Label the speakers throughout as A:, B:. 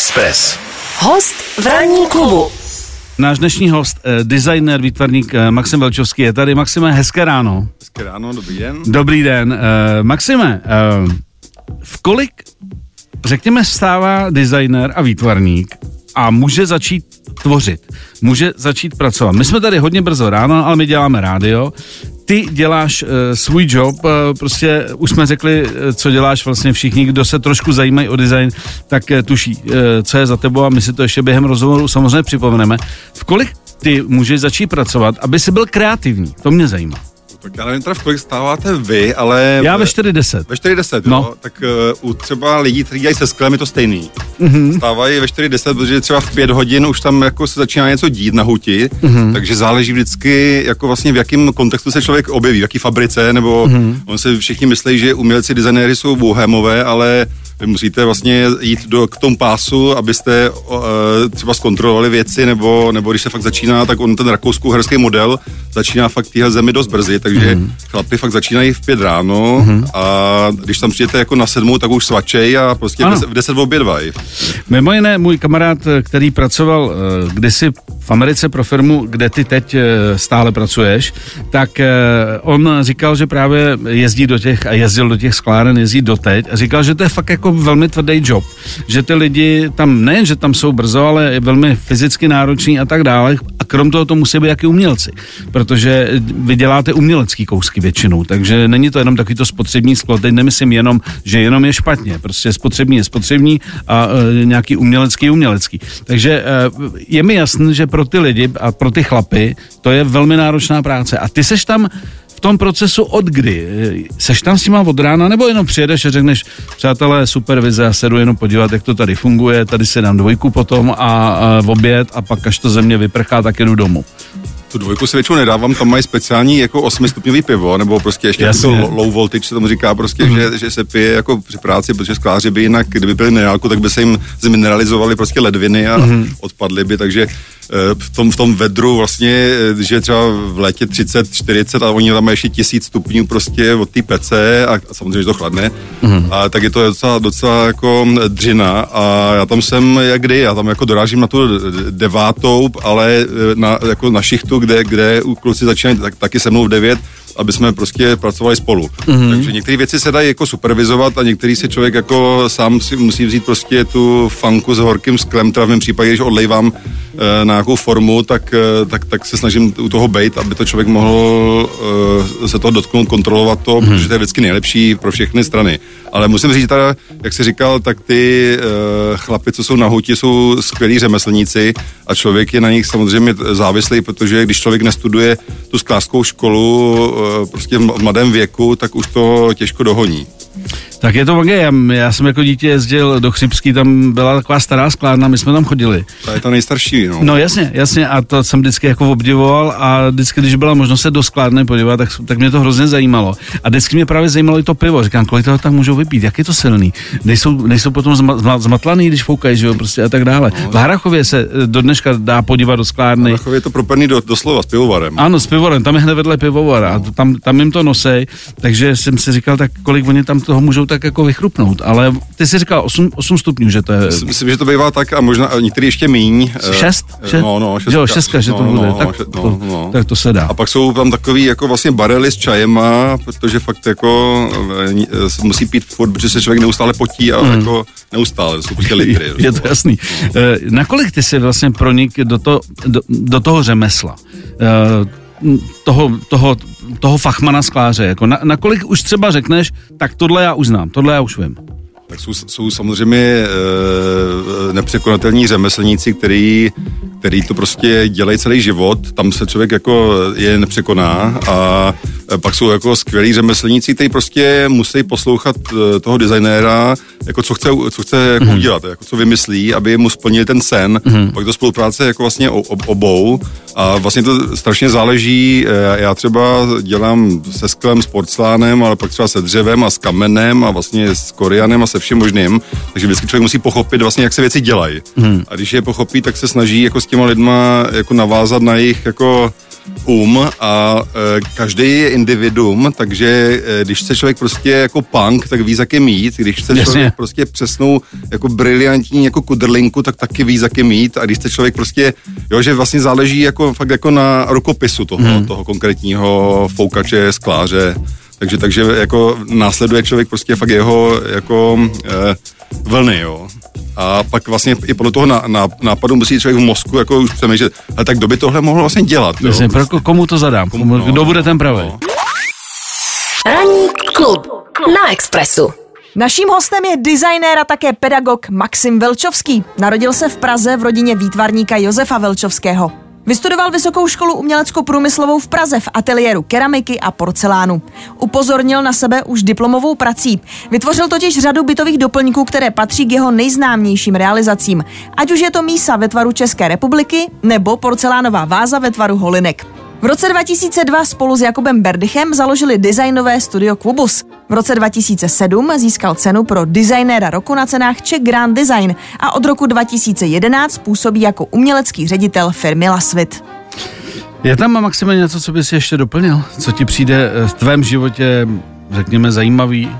A: Express.
B: Host v ranní klubu.
C: Náš dnešní host, eh, designer, výtvarník eh, Maxim Velčovský je tady. Maxime, hezké ráno.
D: Hezké ráno, dobrý den.
C: Dobrý den. Eh, Maxime, v kolik, řekněme, stává designer a výtvarník a může začít tvořit, může začít pracovat. My jsme tady hodně brzo ráno, ale my děláme rádio. Ty děláš uh, svůj job, uh, prostě už jsme řekli, uh, co děláš vlastně všichni, kdo se trošku zajímají o design, tak uh, tuší, uh, co je za tebou a my si to ještě během rozhovoru samozřejmě připomeneme. V kolik ty můžeš začít pracovat, aby si byl kreativní? To mě zajímá.
D: Tak já nevím teda, v kolik stáváte vy, ale...
C: Já ve 4.10.
D: Ve 4.10,
C: No.
D: no. Tak uh, u třeba lidí, kteří dělají se sklem, je to stejný. Mm-hmm. Stávají ve 4.10, protože třeba v 5 hodin už tam jako se začíná něco dít na huti, mm-hmm. takže záleží vždycky, jako vlastně v jakém kontextu se člověk objeví, v jaký fabrice, nebo mm-hmm. on se všichni myslí, že umělci, designéři jsou bohémové, ale vy musíte vlastně jít do, k tomu pásu, abyste uh, třeba zkontrolovali věci, nebo, nebo když se fakt začíná, tak on ten rakouskou-herský model začíná fakt téhle zemi dost brzy, takže mm. chlapi fakt začínají v pět ráno mm. a když tam přijdete jako na sedmou, tak už svačej a prostě v
C: Ano.
D: deset, v deset obědvají.
C: Mimo jiné, můj kamarád, který pracoval eh, kdysi Americe pro firmu, kde ty teď eh, stále pracuješ, tak eh, on říkal, že právě jezdí do těch a jezdil do těch skláren, jezdí doteď a říkal, že to je fakt jako velmi tvrdý job, že ty lidi tam nejen, že tam jsou brzo, ale je velmi fyzicky náročný a tak dále a krom toho to musí být jaký umělci, protože vy děláte umělecký kousky většinou, takže není to jenom takový to spotřební sklo, teď nemyslím jenom, že jenom je špatně, prostě spotřební je spotřební a e, nějaký umělecký je umělecký. Takže je mi jasný, že pro ty lidi a pro ty chlapy to je velmi náročná práce a ty seš tam v tom procesu od kdy? E, Seš tam s těma od rána, nebo jenom přijedeš a řekneš, přátelé, supervize, já se jdu jenom podívat, jak to tady funguje, tady si dám dvojku potom a, a v oběd a pak až to země vyprchá, tak jedu domů.
D: Tu dvojku si většinou nedávám, tam mají speciální jako 8 stupňový pivo, nebo prostě ještě jako
C: Jasně.
D: to low voltage, se tomu říká prostě, mm. že, že, se pije jako při práci, protože skláři by jinak, kdyby pili minerálku, tak by se jim zmineralizovali prostě ledviny a mm. odpadly by, takže eh, v tom, v tom vedru vlastně, eh, že třeba v létě 30, 40 a oni tam mají ještě tisíc stupňů prostě od té pece a, samozřejmě, že to chladne, mm. a tak je to docela, docela jako dřina a já tam jsem jak kdy, já tam jako dorážím na tu devátou, ale eh, na, jako na šichtu, kde, kde kluci začínají tak, taky se mnou v devět, aby jsme prostě pracovali spolu. Mm-hmm. Takže některé věci se dají jako supervizovat a některý si člověk jako sám si musí vzít prostě tu fanku s horkým sklem, teda v mém případě, když odlejvám e, na nějakou formu, tak, e, tak, tak se snažím u toho bejt, aby to člověk mohl e, se toho dotknout, kontrolovat to, mm-hmm. protože to je vždycky nejlepší pro všechny strany. Ale musím říct teda, jak jsi říkal, tak ty e, chlapi, co jsou na huti, jsou skvělí řemeslníci a člověk je na nich samozřejmě závislý, protože když člověk nestuduje tu sklářskou školu prostě v mladém věku, tak už to těžko dohoní.
C: Tak je to magie. Já, já jsem jako dítě jezdil do Chřipský, tam byla taková stará sklárna, my jsme tam chodili.
D: To je ta nejstarší, no.
C: No jasně, jasně, a to jsem vždycky jako obdivoval a vždycky, když byla možnost se do sklárny podívat, tak, tak mě to hrozně zajímalo. A vždycky mě právě zajímalo i to pivo. Říkám, kolik toho tam můžou vypít, jak je to silný. Nejsou, nejsou potom zma, zma, zmatlaný, když foukají, že jo, prostě a tak dále. V Harachově se eh, do dneška dá podívat do sklárny.
D: Takový je to propený do, doslova s pivovarem.
C: Ano, s pivorem, tam je hned vedle pivovar a to- tam, tam jim to nosej, takže jsem si říkal, tak kolik oni tam toho můžou tak jako vychrupnout, ale ty si říkal 8, 8 stupňů, že to je...
D: Myslím, že to bývá tak a možná některý ještě míň. eh,
C: Šest?
D: eh,
C: Šest?
D: No, no, šestka.
C: Jo, šestka, že to
D: no,
C: bude.
D: No,
C: tak,
D: še-
C: to,
D: no, no.
C: tak to se dá.
D: A pak jsou tam takový jako vlastně barely s čajema, protože fakt jako eh, eh, se musí pít furt, protože se člověk neustále potí a jako neustále, to jsou prostě litry.
C: Je to jasný. Eh, Nakolik ty jsi vlastně pronik do, to, do, do toho řemesla? Eh, toho, toho, toho fachmana skláře, jako na, nakolik už třeba řekneš, tak tohle já už znám, tohle já už vím.
D: Tak jsou, jsou samozřejmě e, nepřekonatelní řemeslníci, který, který to prostě dělají celý život, tam se člověk jako je nepřekoná a pak jsou jako skvělí řemeslníci, kteří prostě musí poslouchat e, toho designéra, jako co chce, co chce jako mm-hmm. udělat, jako co vymyslí, aby mu splnili ten sen. Mm-hmm. Pak to spolupráce jako vlastně obou a vlastně to strašně záleží, e, já třeba dělám se sklem, s porcelánem, ale pak třeba se dřevem a s kamenem a vlastně s korianem a se vším možným, takže vždycky člověk musí pochopit vlastně, jak se věci dělají. Hmm. A když je pochopí, tak se snaží jako s těma lidma jako navázat na jejich jako um a e, každý je individuum, takže e, když chce člověk prostě jako punk, tak ví, za kým jít, když chce
C: Jasně.
D: člověk prostě přesnou jako briliantní jako kudrlinku, tak taky ví, za kým jít a když chce člověk prostě, jo, že vlastně záleží jako fakt jako na rukopisu toho, hmm. toho konkrétního foukače, skláře, takže, takže jako následuje člověk prostě fakt jeho jako e, vlny, jo. A pak vlastně i podle toho na, na, nápadu musí člověk v mozku jako už přemýšlet, ale tak kdo by tohle mohl vlastně dělat, jo?
C: Jasně, pro ko- komu to zadám? Komu,
D: no,
C: kdo bude ten pravý?
D: no.
B: Ranní klub na Expressu.
A: Naším hostem je designér a také pedagog Maxim Velčovský. Narodil se v Praze v rodině výtvarníka Josefa Velčovského. Vystudoval Vysokou školu umělecko-průmyslovou v Praze v ateliéru keramiky a porcelánu. Upozornil na sebe už diplomovou prací. Vytvořil totiž řadu bytových doplňků, které patří k jeho nejznámějším realizacím. Ať už je to mísa ve tvaru České republiky nebo porcelánová váza ve tvaru holinek. V roce 2002 spolu s Jakubem Berdychem založili designové studio Kubus. V roce 2007 získal cenu pro designéra roku na cenách Czech Grand Design a od roku 2011 působí jako umělecký ředitel firmy Lasvit.
C: Je tam, Maxime, něco, co bys ještě doplnil? Co ti přijde eh, v tvém životě, řekněme, zajímavý?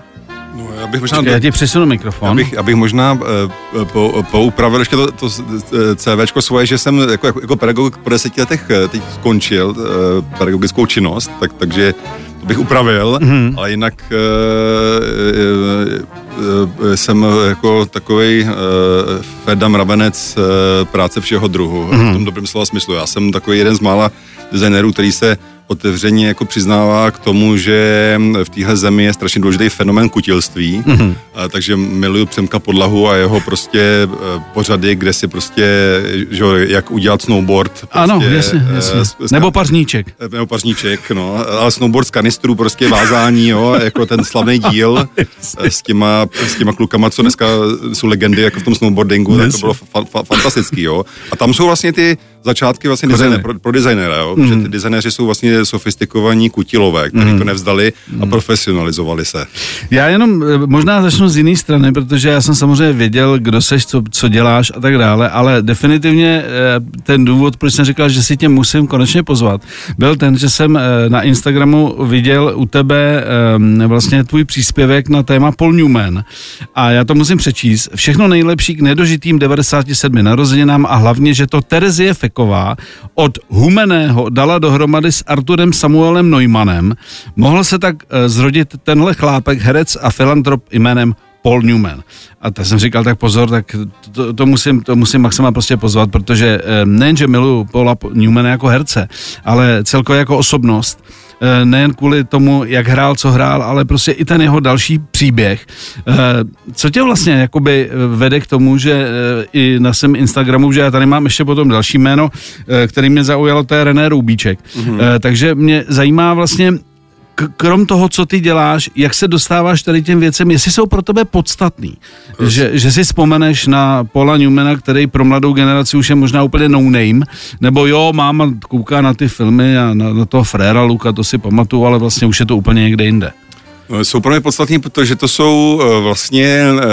D: Já bych možná...
C: Počkej, já ti přesunu mikrofon.
D: Abych, abych možná uh, po, poupravil ještě to, to eh, CVčko svoje, že jsem jako, jako, jako pedagog po deseti letech teď skončil uh, pedagogickou činnost, tak, takže to bych upravil, mm-hmm. ale jinak uh, uh, jsem jako takový uh, Feda mravenec uh, práce všeho druhu, mm-hmm. v tom dobrém slova smyslu. Já jsem takový jeden z mála designérů, který se otevřeně jako přiznává k tomu, že v téhle zemi je strašně důležitý fenomén kutilství, mm-hmm. a, takže miluju Přemka Podlahu a jeho prostě e, pořady, kde si prostě, že, jak udělat snowboard. Prostě,
C: ano, jasně, jasně.
D: s- s-
C: Nebo pařníček.
D: nebo pařníček, no, ale snowboard z kanistru, prostě vázání, jo, jako ten slavný díl eh, s těma, s těma klukama, co dneska jsou legendy jako v tom snowboardingu, tak to bylo fa- fa- fantastický, jo. A tam jsou vlastně ty začátky vlastně designé, pro, pro designéra, jo, mm. že ty designéři jsou vlastně sofistikovaní kutilové, kteří mm. to nevzdali a profesionalizovali se.
C: Já jenom eh, možná začnu z jiné strany, protože já jsem samozřejmě věděl, kdo seš, co, co děláš a tak dále, ale definitivně eh, ten důvod, proč jsem říkal, že si tě musím konečně pozvat, byl ten, že jsem eh, na Instagramu viděl u tebe vlastně tvůj příspěvek na téma Paul Newman a já to musím přečíst. Všechno nejlepší k nedožitým 97 narozeninám a hlavně, že to Terezie Feková od Humeného dala dohromady s Arturem Samuelem Neumannem. Mohl se tak eh, zrodit tenhle chlápek, herec a filantrop jménem Paul Newman. A tak jsem říkal, tak pozor, tak to, to, musím, to musím Maxima prostě pozvat, protože eh, nejen, že miluju Paula Newmana jako herce, ale celkově jako osobnost, nejen kvůli tomu, jak hrál, co hrál, ale prostě i ten jeho další příběh. Eh, Co tě vlastně jakoby eh, vede k tomu, že eh, i na svém Instagramu, že já tady mám ještě potom další jméno, eh, který mě zaujalo, to je René Roubíček. Mm-hmm. Takže mě zajímá vlastně, krom toho, co ty děláš, jak se dostáváš tady těm věcem, jestli jsou pro tebe podstatný. Že, že si vzpomeneš na Paula Newmana, který pro mladou generaci už je možná úplně no name, nebo jo, máma kouká na ty filmy a na, na toho Fréra Luka, to si pamatuju, ale vlastně už je to úplně někde jinde.
D: No, Jsou pro mě podstatní, protože to jsou eh, vlastně, eh,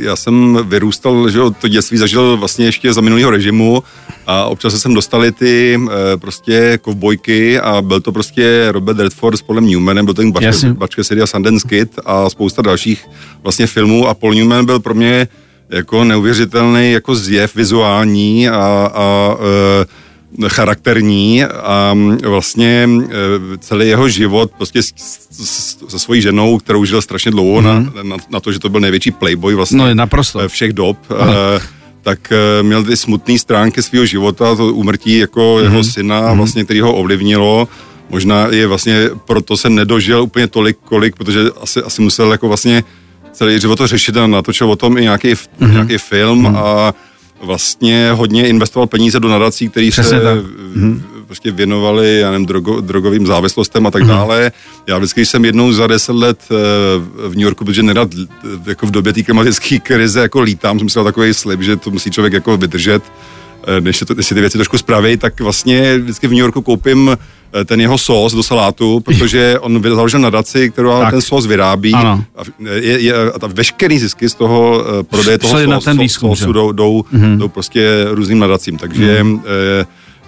D: já jsem vyrůstal, že to dětství zažil vlastně ještě za minulého režimu a občas se sem dostali ty eh, prostě kovbojky a byl to prostě Robert Redford s Paulem Newmanem, byl to. Bačka, Bačka City a Sundance Kid a spousta dalších vlastně filmů a Paul Newman byl pro mě jako neuvěřitelný jako zjev vizuální a, a eh, charakterní a vlastně e, celý jeho život prostě se svojí ženou, kterou žil strašně dlouho mm. na, na, na to, že to byl největší playboy vlastně
C: No, naprosto.
D: všech dob, e, tak e, měl ty smutné stránky svého života, to úmrtí jako mm. jeho syna, vlastně, který ho ovlivnilo. Možná je vlastně, proto se nedožil úplně tolik, kolik, protože asi, asi musel jako vlastně celý život to řešit a natočil o tom i nějaký, mm-hmm. nějaký film mm-hmm. a vlastně hodně investoval peníze do nadací, které se
C: tak.
D: mm-hmm. prostě věnovali, já nevím, drogo, drogovým závislostem a tak mm-hmm. dále. Já vždycky, jsem jednou za deset let eh, v New Yorku, protože nerad eh, jako v době té klimatické krize jako lítám, jsem si dal takový slib, že to musí člověk jako vydržet, eh, než se, to, než se ty věci trošku spraví, tak vlastně vždycky v New Yorku koupím ten jeho sós do salátu, protože on založil nadaci, která
C: Tak.
D: ten sós vyrábí.
C: Ano.
D: A je, je, a ta veškerý zisky z toho eh, prodeje toho
C: Šly na ten výzkum,
D: sósu
C: že?
D: jdou, jdou, mm-hmm. jdou prostě různým nadacím. Takže mm-hmm.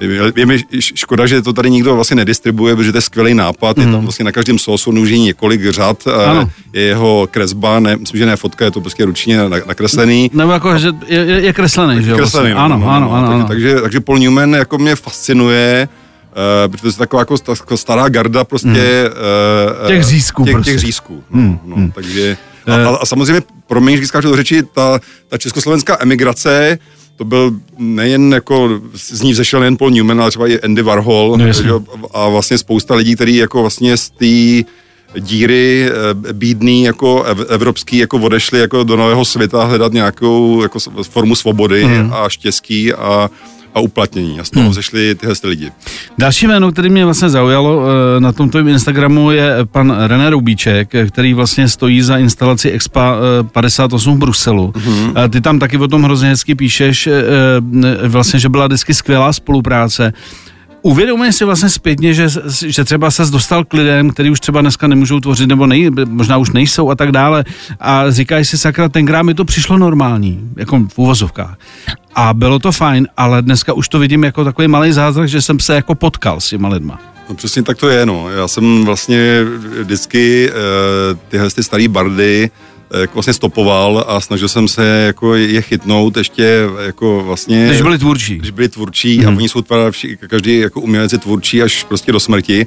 D: je, je mi škoda, že to tady nikdo vlastně nedistribuje, protože to je skvělý nápad, mm. je tam vlastně na každém sosu nůží několik řad, ano. je jeho kresba, ne, myslím, že ne fotka, je to prostě ručně nakreslený.
C: Nebo jako, že je, je kreslený, že jo?
D: Kreslený, vlastně.
C: ano, no, ano, ano,
D: ano. Takže, takže Paul Newman jako mě fascinuje, Uh, protože to je taková jako, jako stará garda prostě...
C: Hmm. Uh, těch řízků
D: těch,
C: prostě.
D: Těch řízků, no, hmm. no, hmm. takže... A, a, a samozřejmě, promiň, když skáču do řeči, ta, ta československá emigrace, to byl nejen jako, z ní vzešel nejen Paul Newman, ale třeba i Andy Warhol no, že, a vlastně spousta lidí, kteří jako vlastně z té díry eh, bídný jako evropský jako odešli jako do nového světa hledat nějakou jako formu svobody mm. a štěstí a a uplatnění. A z toho hmm. tyhle lidi.
C: Další jméno, který mě vlastně zaujalo eh, na tomto Instagramu, je pan René Rubíček, který vlastně stojí za instalaci Expa 58 eh, v Bruselu. Hmm. Ty tam taky o tom hrozně hezky píšeš, eh, vlastně, že byla vždycky skvělá spolupráce. Uvědomuje si vlastně zpětně, že, že třeba se dostal k lidem, kteří už třeba dneska nemůžou tvořit, nebo nej, možná už nejsou a tak dále. A říkají si, sakra, tenkrát mi to přišlo normální, jako v úvozovkách. A bylo to fajn, ale dneska už to vidím jako takový malý zázrak, že jsem se jako potkal s těma lidma.
D: No přesně tak to je, no. Já jsem vlastně vždycky uh, tyhle ty starý bardy vlastně stopoval a snažil jsem se jako je chytnout ještě jako vlastně...
C: Když byli tvůrčí.
D: Když byli tvůrčí hmm. a oni jsou tvrdá, každý jako umělec je tvůrčí až prostě do smrti.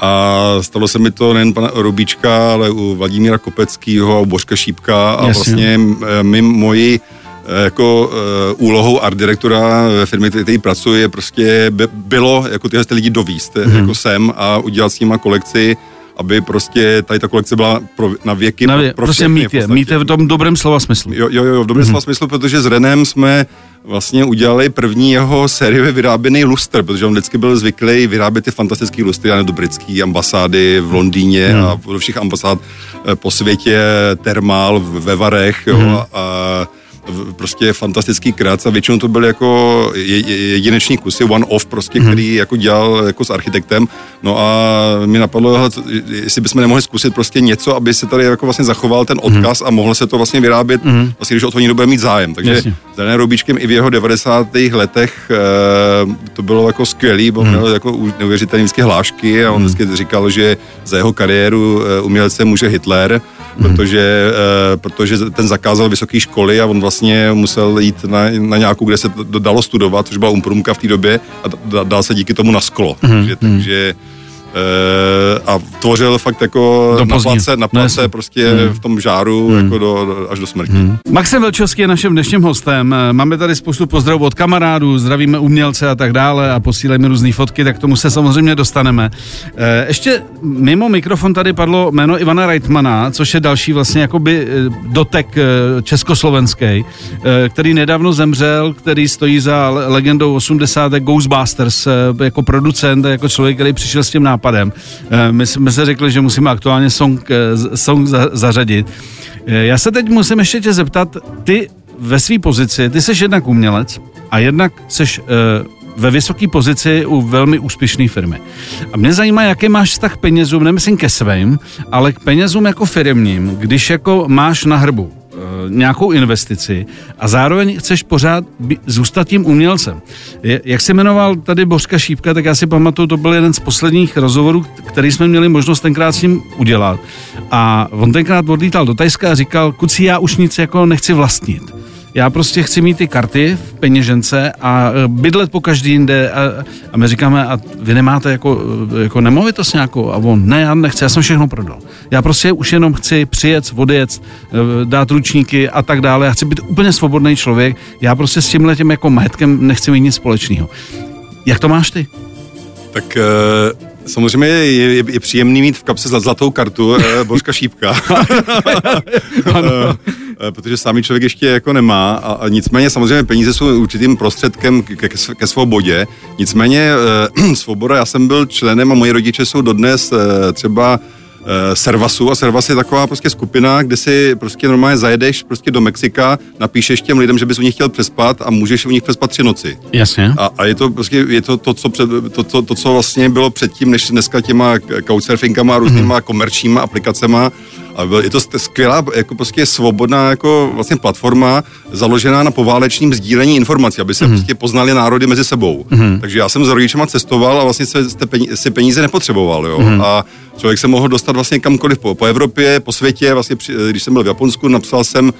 D: A stalo se mi to nejen pana Rubíčka, ale u Vladimíra Kopeckého a u Božka Šípka a Jasně. vlastně my moji Eh, jako uh, úlohou art direktora ve firmě, který pracuje, prostě by, bylo jako tyhle lidi dovíst mm-hmm. jako sem a udělat s nima kolekci, aby prostě tady ta kolekce byla pro, na věky
C: na vě, pro prostě všechny, mít je, mít je v tom dobrém slova smyslu.
D: Jo, jo, jo v dobrém mm-hmm. slova smyslu, protože s Renem jsme vlastně udělali první jeho sériově vyráběný lustr, protože on vždycky byl zvyklý vyrábět ty fantastické lustry, do britské ambasády v Londýně mm. a do všech ambasád eh, po světě, termál ve Varech, jo, mm. a prostě fantastický krác a většinou to byly jako jedineční kusy, one-off prostě, hmm. který jako dělal jako s architektem. No a mi napadlo, jestli bychom nemohli zkusit prostě něco, aby se tady jako vlastně zachoval ten mhm. odkaz hmm. a mohlo se to vlastně vyrábět, hmm. vlastně, když o to někdo bude mít zájem. Takže Jasně. s Danem Roubíčkem i v jeho 90. letech e, to bylo jako skvělý, bo hmm. měl jako neuvěřitelné hlášky a on hmm. vždycky říkal, že za jeho kariéru e, umělce může Hitler, hmm. Protože, e, protože ten zakázal vysoké školy a on vlastně musel jít na, na nějakou, kde se to dalo studovat, což byla umprumka v té době a dal se díky tomu na sklo. Hmm. Takže, takže Eh, a tvořil fakt jako do na place, na place no, prostě hmm. v tom žáru hmm. jako do, do, až do smrti. Hmm.
C: Maxim Velčovský je naším dnešním hostem. Eh, máme tady spoustu pozdravů od kamarádů, zdravíme umělce a tak dále a posílejme různé fotky, tak k tomu se samozřejmě dostaneme. Eh, ještě mimo mikrofon tady padlo jméno Ivana Reitmana, což je další vlastně jakoby dotek československý, který nedávno zemřel, který stojí za legendou 80. Ghostbusters jako producent, jako člověk, který přišel s tím nápadem nápadem. Eh, my jsme se řekli, že musíme aktuálně song, eh, song zařadit. Eh, já se teď musím ještě tě zeptat, ty ve své pozici, ty jsi jednak umělec a jednak jsi ve vysoké pozici u velmi úspěšné firmy. A mě zajímá, jaký máš vztah penězům, nemyslím ke svým, ale k penězům jako firmním, když jako máš na hrbu nějakou investici a zároveň chceš pořád zůstat tím umělcem. Jak se jmenoval tady Bořka Šípka, tak já si pamatuju, to byl jeden z posledních rozhovorů, který jsme měli možnost tenkrát s ním udělat. A on tenkrát odlítal do Tajska a říkal, kuci, já už nic jako nechci vlastnit já prostě chci mít ty karty v peněžence a e, bydlet po každý jinde a, a my říkáme, a vy nemáte jako, e, jako nemovitost nějakou? A on, ne, já nechci, já jsem všechno prodal. Já prostě už jenom chci přijet, odjet, e, dát ručníky a tak dále. Já chci být úplně svobodný člověk. Já prostě s tímhle tím jako majetkem nechci mít nic společného. Jak to máš ty?
D: Tak Samozřejmě je, je, je příjemný mít v kapse zlatou kartu eh, Božka Šípka. Eh, protože sami člověk ještě jako nemá a, a nicméně samozřejmě peníze jsou určitým prostředkem ke, ke, ke svobodě. Nicméně eh, svoboda, já jsem byl členem a moji rodiče jsou dodnes eh, třeba Eh, Servasu a Servas je taková prostě skupina, kde si prostě normálně zajedeš prostě do Mexika, napíšeš těm lidem, že bys u nich chtěl přespat a můžeš u nich přespat tři noci.
C: Jasně.
D: A, a je to prostě, je to to, co, před, to, to, to, co vlastně bylo předtím, než dneska těma couchsurfingama a různýma mm-hmm. komerčníma aplikacema, A byl, je to skvělá, jako prostě svobodná jako vlastně platforma, založená na poválečním sdílení informací, aby se mm. prostě poznali národy mezi sebou. Mm. Takže já jsem s rodičema cestoval a vlastně se, peníze, si peníze nepotřeboval, jo. Mm. A člověk se mohl dostat vlastně kamkoliv po, po Evropě, po světě, vlastně při, když jsem byl v Japonsku, napsal jsem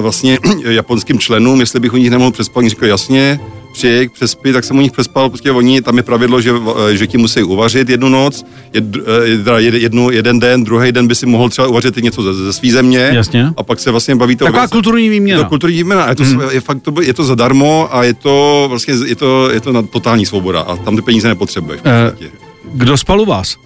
D: vlastně japonským členům, jestli bych u nich nemohl přespat, oni říkali jasně, přijej, přespí, tak jsem u nich přespal, prostě oni, tam je pravidlo, že, eh, že ti musí uvařit jednu noc, jed, eh, jednu, jeden den, druhý den by si mohl třeba uvařit i něco ze, ze své země.
C: Jasně.
D: A pak se vlastně bavíte
C: Taková kulturní výměna.
D: Je to kulturní výměna. Je to, hmm. je, fakt, to, je to zadarmo a je to vlastně, je to, je to na totální svoboda a tam ty peníze nepotřebuješ. Uh,
C: kdo spal u vás?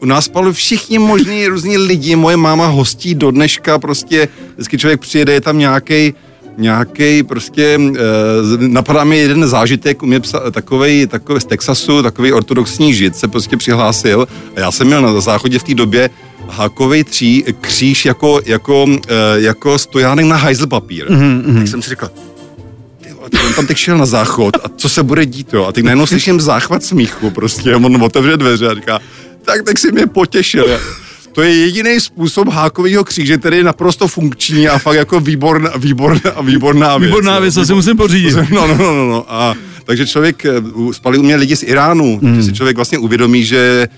D: U nás spali všichni možní různí lidi, moje máma hostí do dneška, prostě vždycky člověk přijede, je tam nějaký nějaký prostě, e, napadá mi jeden zážitek, u mě psa, takovej, takový z Texasu, takový ortodoxní žid se prostě přihlásil a já jsem měl na záchodě v té době hákový tří, kříž jako, jako, e, jako stojánek na hajzlpapír. Mm-hmm. Tak jsem si říkal, on tam teď šel na záchod a co se bude dít, jo? A teď najednou slyším záchvat smíchu, prostě, on otevře dveře a říká, tak, tak si mě potěšil. To je jediný způsob hákového kříže, který je naprosto funkční a fakt jako výborná, výborná, výborná věc.
C: Výborná věc, co si musím pořídit.
D: No, no, no, no, no. A, takže člověk, eh, spali u mě lidi z Iránu, mm. že si člověk vlastně uvědomí, že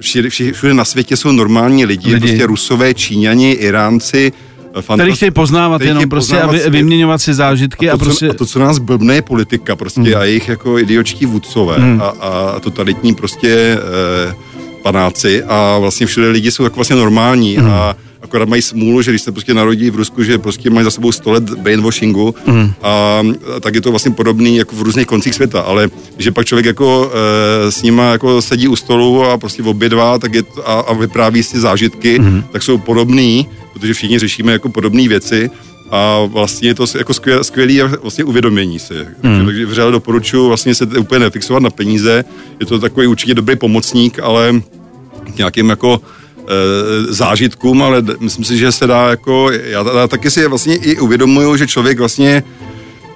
D: všude, všude na světě jsou normální lidi, lidi. prostě rusové, číňani, Iránci,
C: který chtějí poznávat který jenom prostě a vy, vyměňovat si zážitky.
D: A,
C: to, a, prostě...
D: a to, co nás blbne, je politika prostě mm. a jejich jako idiočtí vůdcové mm. a, a totalitní prostě eh, panáci a vlastně všude lidi jsou jako vlastně normální mm. a akorát mají smůlu, že když se prostě narodí v Rusku, že prostě mají za sebou 100 let brainwashingu mm. a, a tak je to vlastně podobný jako v různých koncích světa, ale že pak člověk jako e, s nima jako sedí u stolu a prostě obědvá tak je to, a, a vypráví si zážitky, mm. tak jsou podobný, protože všichni řešíme jako podobné věci a vlastně je to jako skvěl, skvělý vlastně uvědomění si. Mm. Takže vřele doporučuji vlastně se úplně nefixovat na peníze, je to takový určitě dobrý pomocník, ale nějakým jako e, zážitkům, ale myslím si, že se dá jako, já, já taky si vlastně i uvědomuju, že člověk vlastně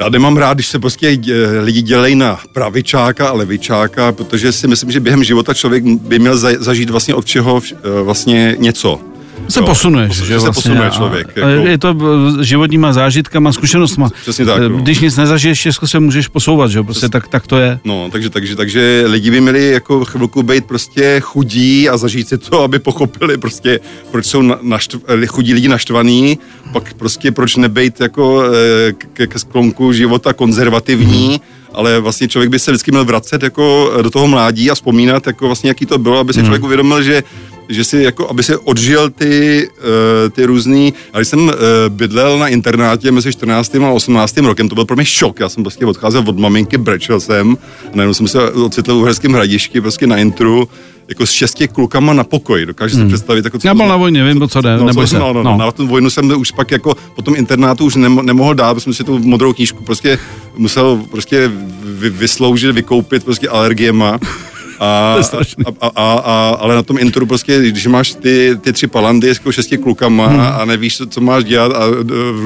D: já nemám rád, když se prostě lidi dělají na pravičáka a levičáka, protože si myslím, že během života člověk by měl zažít vlastně od čeho e, vlastně něco
C: se jo, posunuješ, že,
D: že vlastně, se posunuje člověk. A,
C: jako... Je to životníma zážitkama, zkušenostma.
D: Přesně tak. No.
C: Když nic nezažiješ, těžko se můžeš posouvat, že prostě tak, tak to je.
D: No, takže, takže, takže lidi by měli jako chvilku být prostě chudí a zažít si to, aby pochopili prostě, proč jsou naštv, chudí lidi naštvaný, pak prostě proč nebejt jako eh, ke, ke sklonku života konzervativní, hmm ale vlastně člověk by se vždycky měl vracet jako do toho mládí a vzpomínat, jako vlastně jaký to bylo, aby si hmm. člověk uvědomil, že že si jako, aby se odžil ty, uh, ty různý, a když jsem uh, bydlel na internátě mezi 14. a 18. rokem, to byl pro mě šok, já jsem prostě odcházel od maminky, brečel jsem, a najednou jsem se ocitl v Uherském hradišti, prostě na intru, jako s šesti klukama na pokoj. Dokážeš hmm. si představit, jako
C: co... Já byl na vojně, vím, co, co jde, no,
D: nebo se. No, no, no, no. Na tu vojnu jsem už pak jako po tom internátu už nemo, nemohl dát, protože jsem si tu modrou knížku prostě musel prostě vy, vysloužit, vykoupit prostě alergiema. A, a, a, a, ale na tom intru prostě, když máš ty, ty tři palandy s šesti klukama hmm. a nevíš, co, máš dělat a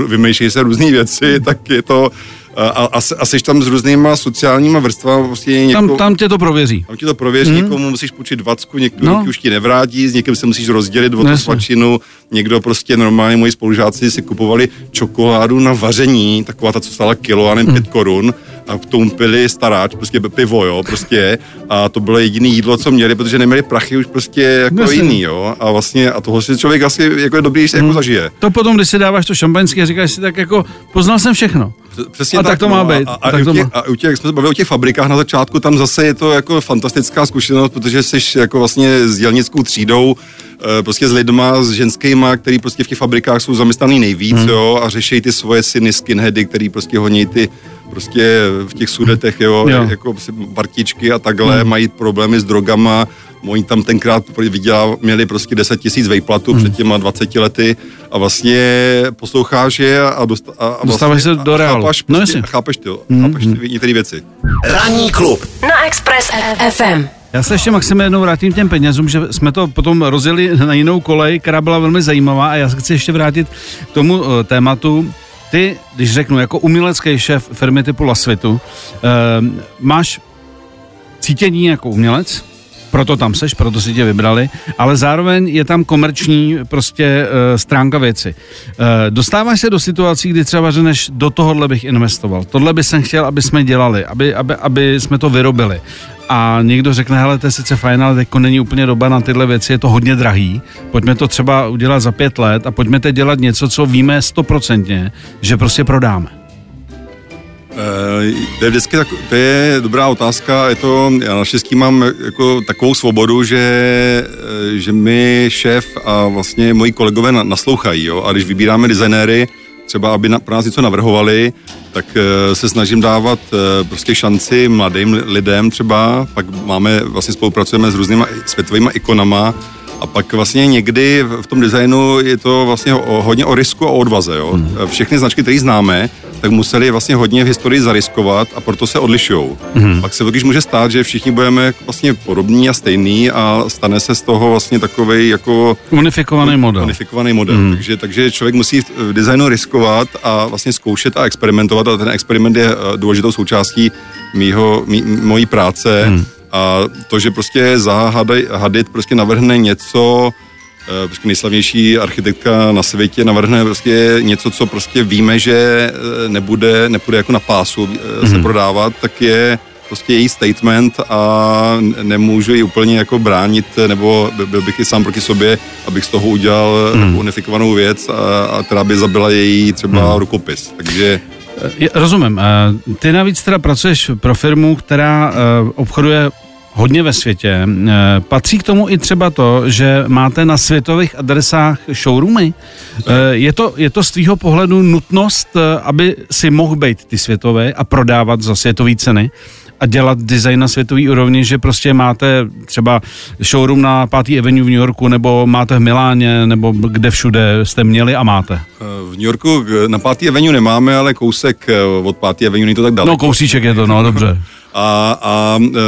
D: vymýšlej se různé věci, tak je to a, a, a jsi tam s různýma sociálníma vrstvami. Prostě
C: někomu, tam, tam tě to prověří.
D: Tam tě to prověří, hmm. někomu musíš půjčit dvacku, někdo no. už ti nevrátí, s někým se musíš rozdělit o tu svačinu, někdo prostě normálně moji spolužáci si kupovali čokoládu na vaření, taková ta, co stála kilo, a nevím, hmm. pět korun a k tomu pili staráč, prostě pivo, jo, prostě a to bylo jediné jídlo, co měli, protože neměli prachy už prostě jako Myslím. jiný, jo, a vlastně a toho si člověk asi jako je dobrý, že se jako hmm. jako zažije.
C: To potom, když si dáváš to šampaňské, říkáš si tak jako, poznal jsem všechno.
D: Přesně
C: a tak, tak to má no, být.
D: A, a, a, u těch, a u těch, jak jsme se bavili o těch fabrikách na začátku, tam zase je to jako fantastická zkušenost, protože jsi jako vlastně s dělnickou třídou, eh, prostě s lidma, s ženskýma, který prostě v těch fabrikách jsou zaměstnaný nejvíc, hmm. jo, a řeší ty svoje syny skinheady, který prostě honí ty prostě v těch sudetech, jo, jo. jako partičky a takhle, hmm. mají problémy s drogama, Oni tam tenkrát vydělali, měli prostě 10 tisíc vejplatu hmm. před těma 20 lety a vlastně posloucháš je a, dost, a, a vlastně,
C: dostáváš se do reálu.
D: Chápeš, no prostě, chápeš, ty, hmm. chápeš ty některé věci.
B: Ranní klub na Express FM.
C: Já se ještě Maxime jednou vrátím těm penězům, že jsme to potom rozjeli na jinou kolej, která byla velmi zajímavá a já se chci ještě vrátit k tomu uh, tématu. Ty, když řeknu, jako umělecký šéf firmy typu Lasvitu, uh, máš cítění jako umělec, proto tam seš, proto si tě vybrali, ale zároveň je tam komerční prostě uh, stránka věci. Uh, dostáváš se do situací, kdy třeba řekneš, do tohohle bych investoval, tohle bych jsem chtěl, aby jsme dělali, aby, aby, aby jsme to vyrobili. A někdo řekne, hele, to je sice fajn, ale teď není úplně doba na tyhle věci, je to hodně drahý. Pojďme to třeba udělat za pět let a pojďme teď dělat něco, co víme stoprocentně, že prostě prodáme.
D: Eh, to je vždycky tak, to je dobrá otázka, je to, já naštěstí mám jako takovou svobodu, že, eh, že mi šéf a vlastně moji kolegové naslouchají, jo, a když vybíráme designéry, třeba aby na, pro nás něco navrhovali, tak uh, se snažím dávat uh, prostě šanci mladým lidem třeba, pak máme, vlastně spolupracujeme s různýma světovými ikonama, a pak vlastně někdy v tom designu je to vlastně o, hodně o risku a o odvaze. Jo? Hmm. Všechny značky, které známe, tak museli vlastně hodně v historii zariskovat a proto se odlišují. Hmm. Pak se totiž může stát, že všichni budeme vlastně podobní a stejný a stane se z toho vlastně takový jako...
C: Unifikovaný model.
D: Unifikovaný model. Hmm. Takže, takže člověk musí v designu riskovat a vlastně zkoušet a experimentovat a ten experiment je eh, důležitou součástí mýho, mý, mojí práce. Hmm a to, že prostě Hadid prostě navrhne něco, prostě nejslavnější architektka na světě navrhne prostě něco, co prostě víme, že eh, nebude, nebude jako na pásu mm-hmm. se mhm. prodávat, tak je prostě její statement a nemůžu ji úplně jako bránit, nebo byl bych i sám proti sobě, abych z toho udělal mm. unifikovanou věc, a, a která by zabila její třeba mm. rukopis. Takže
C: Rozumím. Ty navíc teda pracuješ pro firmu, která obchoduje hodně ve světě. Patří k tomu i třeba to, že máte na světových adresách showroomy? Je to, je to z tvýho pohledu nutnost, aby si mohl být ty světové a prodávat za světové ceny? a dělat design na světový úrovni, že prostě máte třeba showroom na 5. Avenue v New Yorku, nebo máte v Miláně, nebo kde všude jste měli a máte?
D: V New Yorku na 5. Avenue nemáme, ale kousek eh, od 5. Avenue není to tak daleko.
C: No kousíček je to, no dobře.
D: A, a e,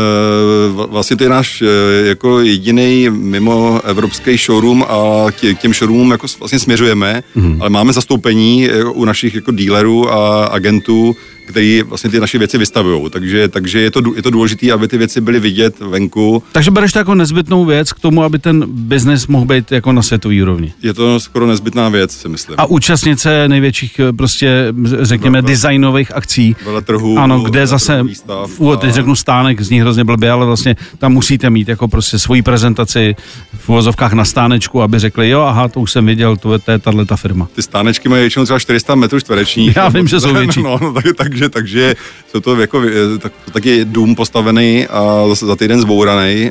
D: vlastně to je náš e, jako jediný mimo evropský showroom a k těm showroomům jako vlastně směřujeme, mm. ale máme zastoupení e, u našich jako dealerů a agentů, který vlastně ty naše věci vystavují. Takže, takže je, to, je to důležité, aby ty věci byly vidět venku.
C: Takže bereš to jako nezbytnou věc k tomu, aby ten biznes mohl být jako na světový úrovni.
D: Je to skoro nezbytná věc, si myslím.
C: A účastnit se největších prostě, řekněme, vele, designových akcí.
D: Trhu,
C: ano, kde zase, výstav, a... teď řeknu stánek, zní hrozně blbě, ale vlastně tam musíte mít jako prostě svoji prezentaci v uvozovkách na stánečku, aby řekli, jo, aha, to už jsem viděl, to je, to je tato firma.
D: Ty stánečky mají většinou třeba 400 metrů čtverečních.
C: Já vím, že jsou větší.
D: No, no, tak, takže, takže jsou to jako, tak, taky dům postavený a zase za týden zbouraný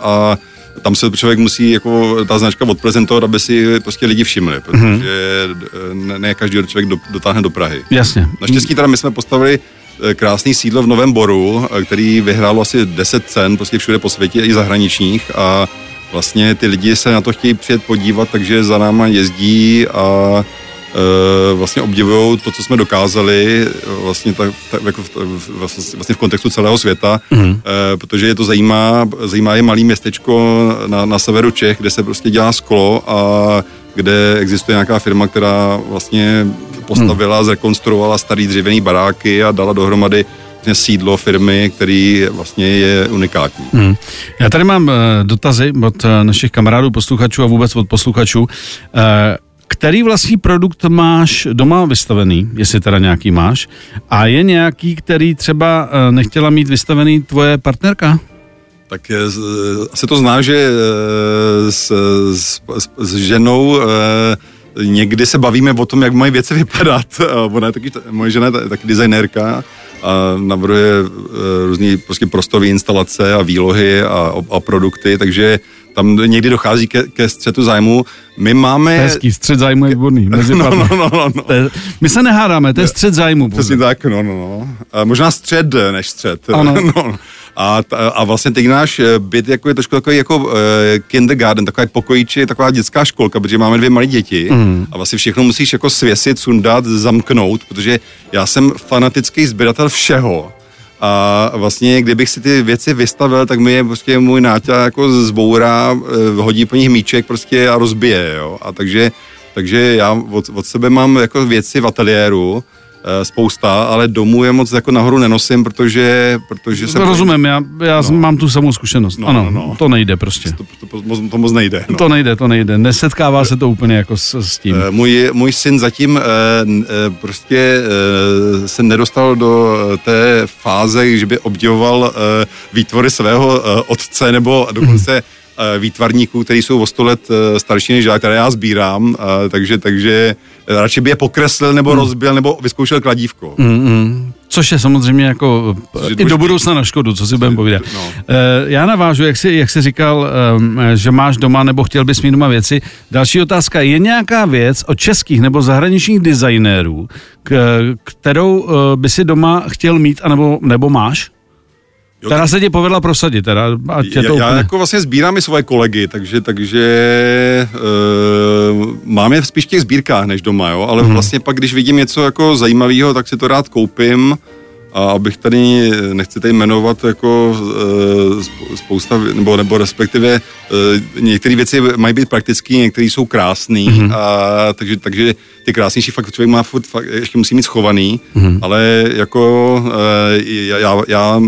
D: a tam se člověk musí jako ta značka odprezentovat, aby si prostě lidi všimli, protože mm-hmm. ne každý člověk do, dotáhne do Prahy.
C: Jasně.
D: Naštěstí teda my jsme postavili eh, krásný sídlo v Novém Boru, eh, který vyhrálo asi 10 cen prostě všude po světě i zahraničních a vlastně ty lidi se na to chtějí přijet podívat, takže za náma jezdí a Eh, vlastně obdivují to, co jsme dokázali vlastně, tak, tak jako v, vlastně v kontextu celého světa, mm. protože je to zajímá, zajímá je malý městečko na, na severu Čech, kde se prostě dělá sklo a kde existuje nějaká firma, která vlastně postavila, mm. zrekonstruovala starý dřevěný baráky a dala dohromady vlastně sídlo firmy, který vlastně je unikátní. Hmm.
C: Já tady mám dotazy od našich kamarádů, posluchačů a vůbec od posluchačů. Který vlastní produkt máš doma vystavený, jestli teda nějaký máš, a je nějaký, který třeba eh, nechtěla mít vystavený tvoje partnerka?
D: Tak je, asi to zná, že eh, s, s, s ženou eh, někdy se bavíme o tom, jak mají věci vypadat. Ona je taky, moje žena je taky designérka a navrhuje různé prostě prostorové instalace a výlohy a, a produkty, takže tam někdy dochází ke, ke střetu zájmu. My máme...
C: To je hezký, střed zájmu je výborný.
D: no, no, no, no, no.
C: je, my se nehádáme, to je střed zájmu.
D: Přesně tak, no, no, no. A možná střed než střed. Ano. no. A, a vlastně teď náš eh, byt jako je trošku takový jako uh, kindergarten, takový pokojíči, taková dětská školka, protože máme dvě malé děti mm. a vlastně všechno musíš jako svěsit, sundat, zamknout, protože já jsem fanatický sběratel všeho a vlastně, kdybych si ty věci vystavil, tak mi je prostě můj náťa jako zbourá, eh, hodí po nich míček prostě a rozbije, jo. A takže, takže já od, od sebe mám jako věci v ateliéru, spousta, ale domů je moc jako nahoru nenosím, protože, protože jsem...
C: Rozumím, já, já no. mám tu samou zkušenost.
D: No,
C: ano,
D: no, no.
C: to nejde prostě.
D: To, to, to, moc- to moc nejde. No.
C: To nejde, to nejde. Nesetkává se to úplně jako s, s tím.
D: Eh, Můj, můj syn zatím eh, eh, prostě eh, se nedostal do eh, té fáze, že by obdivoval eh, výtvory svého eh, otce nebo dokonce eh, výtvarníků, kteří jsou o 100 let eh, starší než já, které já sbírám, eh, takže, takže eh, radši by je pokreslil nebo rozbil nebo vyzkoušel kladívko.
C: Mm, Což je samozřejmě jako
D: je
C: i do budoucna na škodu, co si budeme povídat.
D: no.
C: Eh, Já navážu, jak jsi, jak jsi říkal, ehm, že máš doma nebo chtěl bys mít doma věci. Další otázka, je nějaká věc od českých nebo zahraničních designérů, kterou eh, by si doma chtěl mít, anebo, nebo máš?
D: Jo,
C: Která se ti povedla prosadit, teda, ať je
D: já,
C: to
D: já
C: úplně...
D: jako vlastně sbírám i svoje kolegy, takže, takže uh, mám je spíš v těch sbírkách než doma, jo? ale
C: Mhm.
D: mm. vlastně pak, když vidím něco jako zajímavého, tak si to rád koupím a abych tady, nechci tady jmenovat jako uh, spousta, nebo, nebo respektive uh, některé věci mají být praktické, některé jsou krásné,
C: Mhm.
D: mm. a takže, takže ty krásnější fakt člověk má furt, fakt, ještě musí mít schovaný,
C: Mhm.
D: mm. ale jako uh, já, já,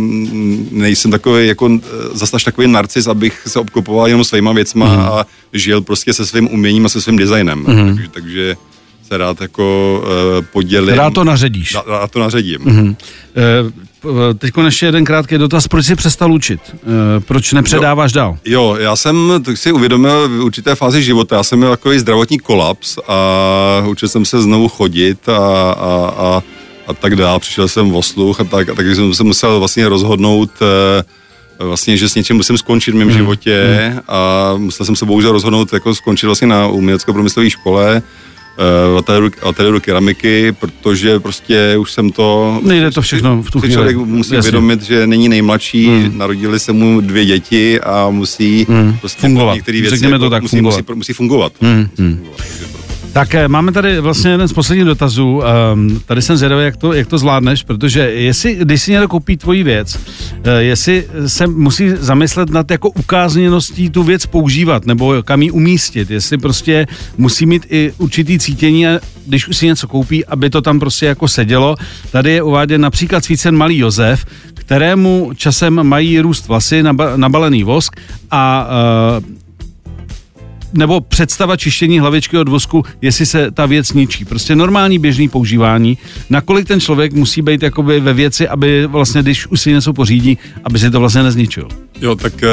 D: nejsem takový jako uh, zase až takový narcis, abych se obklopoval jenom svýma věcma
C: Mhm.
D: mm. a žil prostě se svým uměním a se svým designem. Mm. Takže, takže se rád jako uh, podělím.
C: Rád to naředíš.
D: Rád, rád to naředím.
C: Mhm. Teď ještě jeden krátký dotaz, proč jsi přestal učit? Eh, Proč nepředáváš dál?
D: Jo, já jsem tak si uvědomil v určité fázi života, já jsem měl takový zdravotní kolaps a učil jsem se znovu chodit a, a, a, a tak dál, přišel jsem o sluch a tak, a takže jsem se musel vlastně rozhodnout eh, vlastně, že s něčím musím skončit v mém životě a musel jsem se bohužel rozhodnout jako skončit vlastně na umělecko-průmyslové škole. eh, v ateliéru, ateliéru keramiky, protože prostě už jsem to...
C: Nejde to všechno v tu chvíli.
D: člověk musí
C: Jasně.
D: uvědomit, že není nejmladší,
C: Hmm.
D: narodili se mu dvě děti a musí
C: Hmm.
D: prostě
C: Fungovat.
D: některé věci
C: Řekněme to
D: jako
C: tak,
D: musí,
C: fungovat.
D: musí, musí fungovat.
C: Hmm, hmm.
D: Fungovat, takže.
C: Tak eh, máme tady vlastně jeden z posledních dotazů. Um, tady jsem zvědavý, jak to, jak to zvládneš, protože jestli, když si někdo koupí tvoji věc, uh, jestli se musí zamyslet nad jako ukázněností tu věc používat, nebo kam ji umístit, jestli prostě musí mít i určitý cítění, když už si něco koupí, aby to tam prostě jako sedělo. Tady je uváděn například svícen malý Josef, kterému časem mají růst vlasy, naba, nabalený vosk a uh, nebo představa čištění hlavičky od vosku, jestli se ta věc ničí. Prostě normální běžný používání, nakolik ten člověk musí být jakoby ve věci, aby vlastně, když už si něco pořídí, aby si to vlastně nezničil.
D: Jo, tak eh,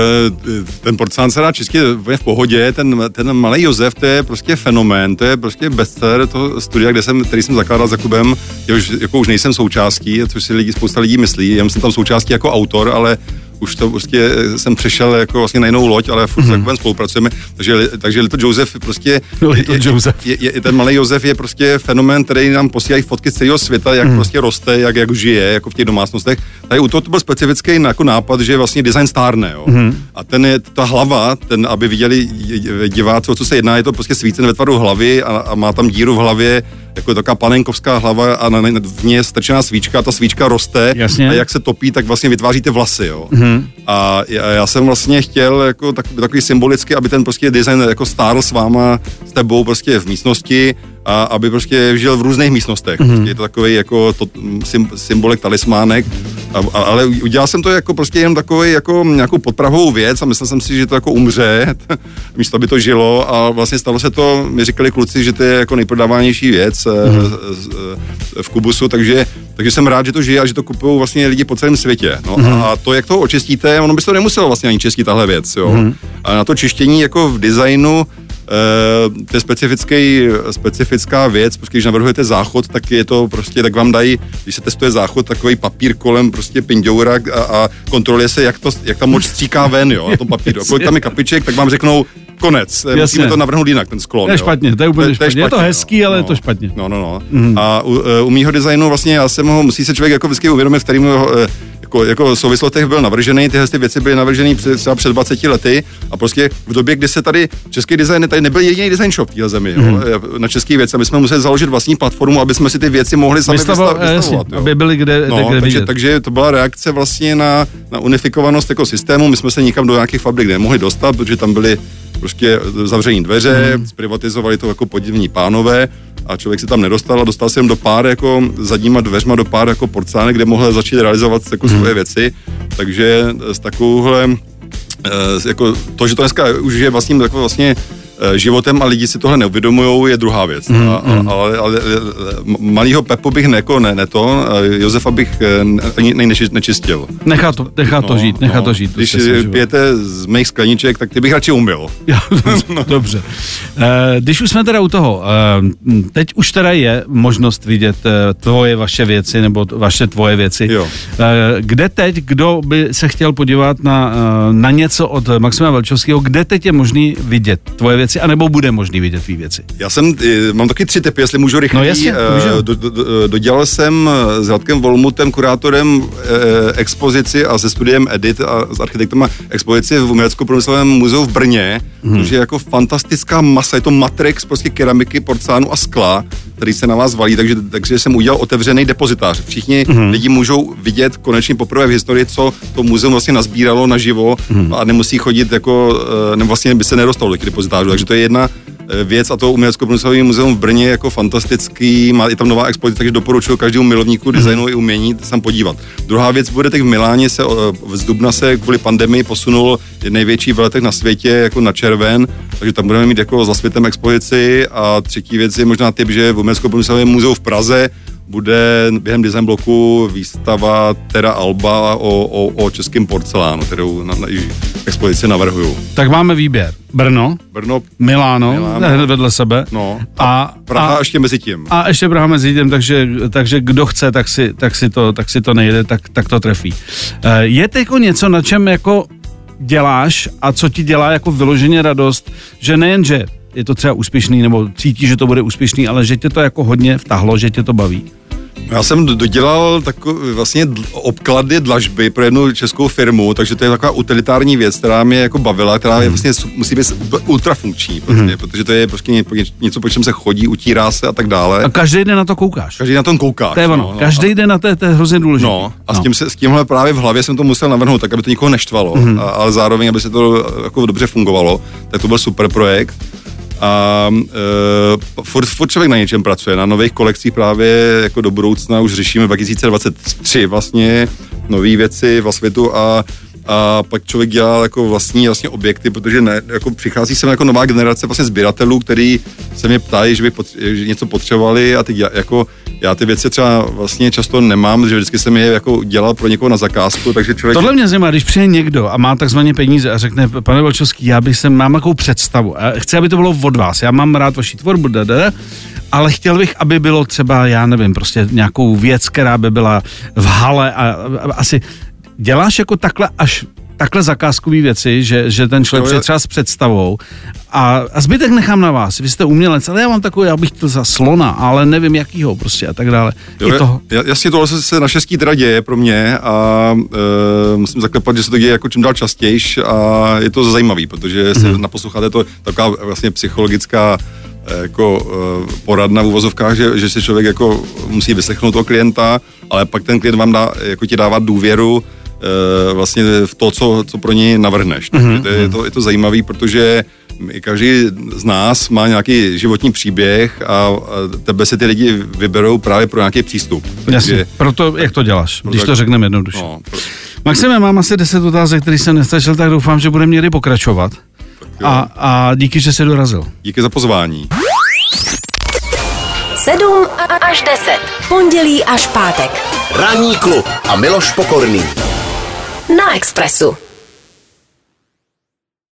D: ten porcelán se dá čistě úplně v pohodě, ten, ten malý Josef, to je prostě fenomén, to je prostě bestseller toho studia, kde jsem, který jsem zakládal Jakubem, jehož jako už nejsem součástí, což si lidi, spousta lidí myslí, já jsem tam součástí jako autor, ale už to prostě jsem přešel jako vlastně na jinou loď, ale furt mm-hmm. Jakubem spolupracujeme, takže, takže Little Josef prostě,
C: Little
D: je,
C: Joseph.
D: Je, je, ten malý Josef je prostě fenomén, který nám posílají fotky z celého světa, jak mm. prostě roste, jak, jak žije, jako v těch domácnostech. Tady u toho to byl specifický jako nápad, že vlastně design stárne, jo. Mm. A ten je, ta hlava, ten, aby viděli diváci, o co se jedná, je to prostě svícen ve tvaru hlavy a, a má tam díru v hlavě, jako taková panenkovská hlava a na, na, v ní je strčená svíčka, ta svíčka roste
C: Jasně.
D: a jak se topí, tak vlastně vytváříte vlasy, jo. Mm. A já, já, jsem vlastně chtěl jako tak, takový symbolicky, aby ten prostě design jako stárl s váma, s tebou prostě v místnosti a aby prostě žil v různých místnostech. Mm. Prostě je to takový jako to, sym, symbolek, talismánek, a, a, ale udělal jsem to jako prostě jenom takový jako nějakou podprahovou věc a myslel jsem si, že to jako umře, místo aby to žilo a vlastně stalo se to, mi říkali kluci, že to je jako nejprodávanější věc mm. v Kubusu, takže, takže jsem rád, že to žije a že to kupují vlastně lidi po celém světě. No, mm. a to, jak to očistíte, ono by se to nemuselo vlastně ani čistit tahle věc, jo. Mm. A na to čištění jako v designu Uh, to je specifický, specifická věc, protože když navrhujete záchod, tak je to prostě, tak vám dají, když se testuje záchod, takový papír kolem prostě pindoura a, a kontroluje se, jak, to, jak ta moč stříká ven, jo, na tom papíru. Kolik tam je kapiček, tak vám řeknou konec. Jasně. Musíme to navrhnout jinak, ten sklon.
C: To je špatně, to je úplně
D: to,
C: špatně. špatně. Je to hezký,
D: no.
C: ale
D: no.
C: je to špatně.
D: No, no, no. Mm. A u, u mýho designu vlastně já jsem ho, musí se člověk jako vždycky uvědomit, v kterým jako, jako souvislostech byl navržený, tyhle ty věci byly navrženy před, třeba před 20 lety a prostě v době, kdy se tady český design, tady nebyl jediný design shop v téhle zemi, mm. jo, na český věci, a my jsme museli založit vlastní platformu, aby jsme si ty věci mohli sami
C: Vystavo,
D: vystav, vystavovat.
C: Jasně, aby byli kde,
D: no,
C: kde
D: takže,
C: vidět.
D: takže to byla reakce vlastně na, na unifikovanost jako systému, my jsme se nikam do nějakých fabrik nemohli dostat, protože tam byly prostě zavření dveře, mm. zprivatizovali to jako podivní pánové a člověk se tam nedostal a dostal se jen do pár jako zadníma dveřma do pár jako porcelánek, kde mohl začít realizovat jako svoje věci. Takže s takovouhle eh, jako to, že to dneska už je vlastně, jako vlastně životem a lidi si tohle neuvědomují, je druhá věc. Mm, a,
C: Mhm.
D: a, ale, ale malýho Pepu bych ne, jako ne, ne to, a Josefa bych eh, ani ne, neči- nečistil.
C: Nechá to, nechá to žít, nechá to žít.
D: No, Když
C: prostě
D: pijete z mých skleniček, tak ty bych radši umyl.
C: Jo, Dobře. Eh, Když už jsme teda u toho, eh, teď už teda je možnost vidět eh, tvoje, vaše věci, nebo vaše tvoje věci.
D: Jo.
C: Eh, Kde teď, kdo by se chtěl podívat na, eh, na něco od Maxima Velčovského, kde teď je možný vidět tvoje věci, anebo bude možný vidět tvý věci?
D: Já jsem, eh, mám taky tři typy, jestli můžu rychle.
C: No jasně, můžu.
D: do, do, do, dodělal jsem eh, s Radkem Volmutem, kurátorem eh, expozici a se studiem Edit a s architektama expozici v Umělecko-průmyslovém muzeu v Brně, hmm. což je jako fantastická masa, je to matrix prostě keramiky, porcelánu a skla, který se na vás valí, takže, takže jsem udělal otevřený depozitář. Všichni hmm. lidi můžou vidět konečně poprvé v historii, co to muzeum vlastně nazbíralo naživo hmm. a nemusí chodit jako, eh, nebo vlastně by se nedostalo do těch depozitářů, takže to je jedna eh, věc a to umělecko-průmyslové muzeum v Brně je jako fantastický, má i tam nová expozice, takže doporučuji každému milovníku designu i umění se tam podívat. Druhá věc bude teď v Miláně se eh, z Dubna se kvůli pandemii posunul největší veletek na světě jako na červen, takže tam budeme mít jako za světem expozici a třetí věc je možná typ, že v umělecko-průmyslovém muzeu v Praze bude během design bloku výstava Terra Alba o, o, o českém porcelánu, kterou na, na expozici navrhuju.
C: Tak máme výběr. Brno,
D: Brno,
C: Miláno,
D: Miláno.
C: hned vedle sebe.
D: no,
C: A,
D: Praha
C: a,
D: ještě mezi tím.
C: a ještě Praha mezi tím, takže, takže kdo chce, tak si, tak si, to, tak si to nejde, tak, tak to trefí. Eh, Je teď něco, na čem jako děláš a co ti dělá jako vyloženě radost, že nejen, že je to třeba úspěšný, nebo cítíš, že to bude úspěšný, ale že tě to jako hodně vtahlo, že tě to baví.
D: Já jsem do- dodělal takový vlastně obklady dlažby pro jednu českou firmu, takže to je taková utilitární věc, která mě jako bavila, která
C: Mhm.
D: je vlastně su- musí být ultrafunkční, prostě, protože to je prostě ně- něco, po čem se chodí, utírá se a tak dále.
C: A každý den na to koukáš.
D: Každý na tom kouká.
C: To je ono. Každý den na to, to je hrozně důležité.
D: No, a s, tím se, s tímhle právě v hlavě jsem to musel navrhnout, tak aby to nikoho neštvalo,
C: Mhm.
D: mm-hmm. a, ale zároveň, aby se to jako dobře fungovalo, tak to byl super projekt. A e, furt, furt člověk na něčem pracuje, na nových kolekcích právě jako do budoucna už řešíme 2023 vlastně nové věci v světu a a pak člověk dělá jako vlastní vlastně objekty, protože ne, jako přichází sem jako nová generace vlastně sběratelů, který se mě ptají, že by potře- že něco potřebovali a teď já, jako já ty věci třeba vlastně často nemám, že vždycky jsem je jako dělal pro někoho na zakázku, takže člověk...
C: Tohle mě zajímá, když přijde někdo a má takzvaně peníze a řekne, pane Volčovský, já bych sem, mám takovou představu a chci, aby to bylo od vás, já mám rád vaši tvorbu, dada, ale chtěl bych, aby bylo třeba, já nevím, prostě nějakou věc, která by byla v hale a, a, a asi děláš jako takhle až takhle zakázkové věci, že, že ten člověk
D: jo.
C: třeba s představou a, a zbytek nechám na vás. Vy jste umělec, ale já mám takový, já bych to za slona, ale nevím jakýho prostě a tak dále.
D: Jo,
C: toho.
D: ja- Jasně, tohle se, se naštěstí teda děje pro mě a e, musím zaklepat, že se to děje jako čím dál častějš a je to zajímavý, protože se
C: Mhm.
D: naposloucháte to taková vlastně psychologická e, jako e, poradna v uvozovkách, že, že si člověk jako musí vyslechnout toho klienta, ale pak ten klient vám dá, jako ti dává důvěru vlastně v to, co, co pro něj navrhneš.
C: Mhm,
D: Takže to je, to, je to zajímavý, protože každý z nás má nějaký životní příběh a, a tebe se ty lidi vyberou právě pro nějaký přístup.
C: Jasně, proto jak to děláš, když to řekneme jednoduše.
D: No, pro-
C: Maxime, mám asi 10 otázek, který jsem nestačil, tak doufám, že budeme někdy pokračovat. A, a díky, že jsi dorazil.
D: díky za pozvání.
B: 7 až 10. Pondělí až pátek.
E: Ranní klub a Miloš Pokorný.
B: Na Expressu.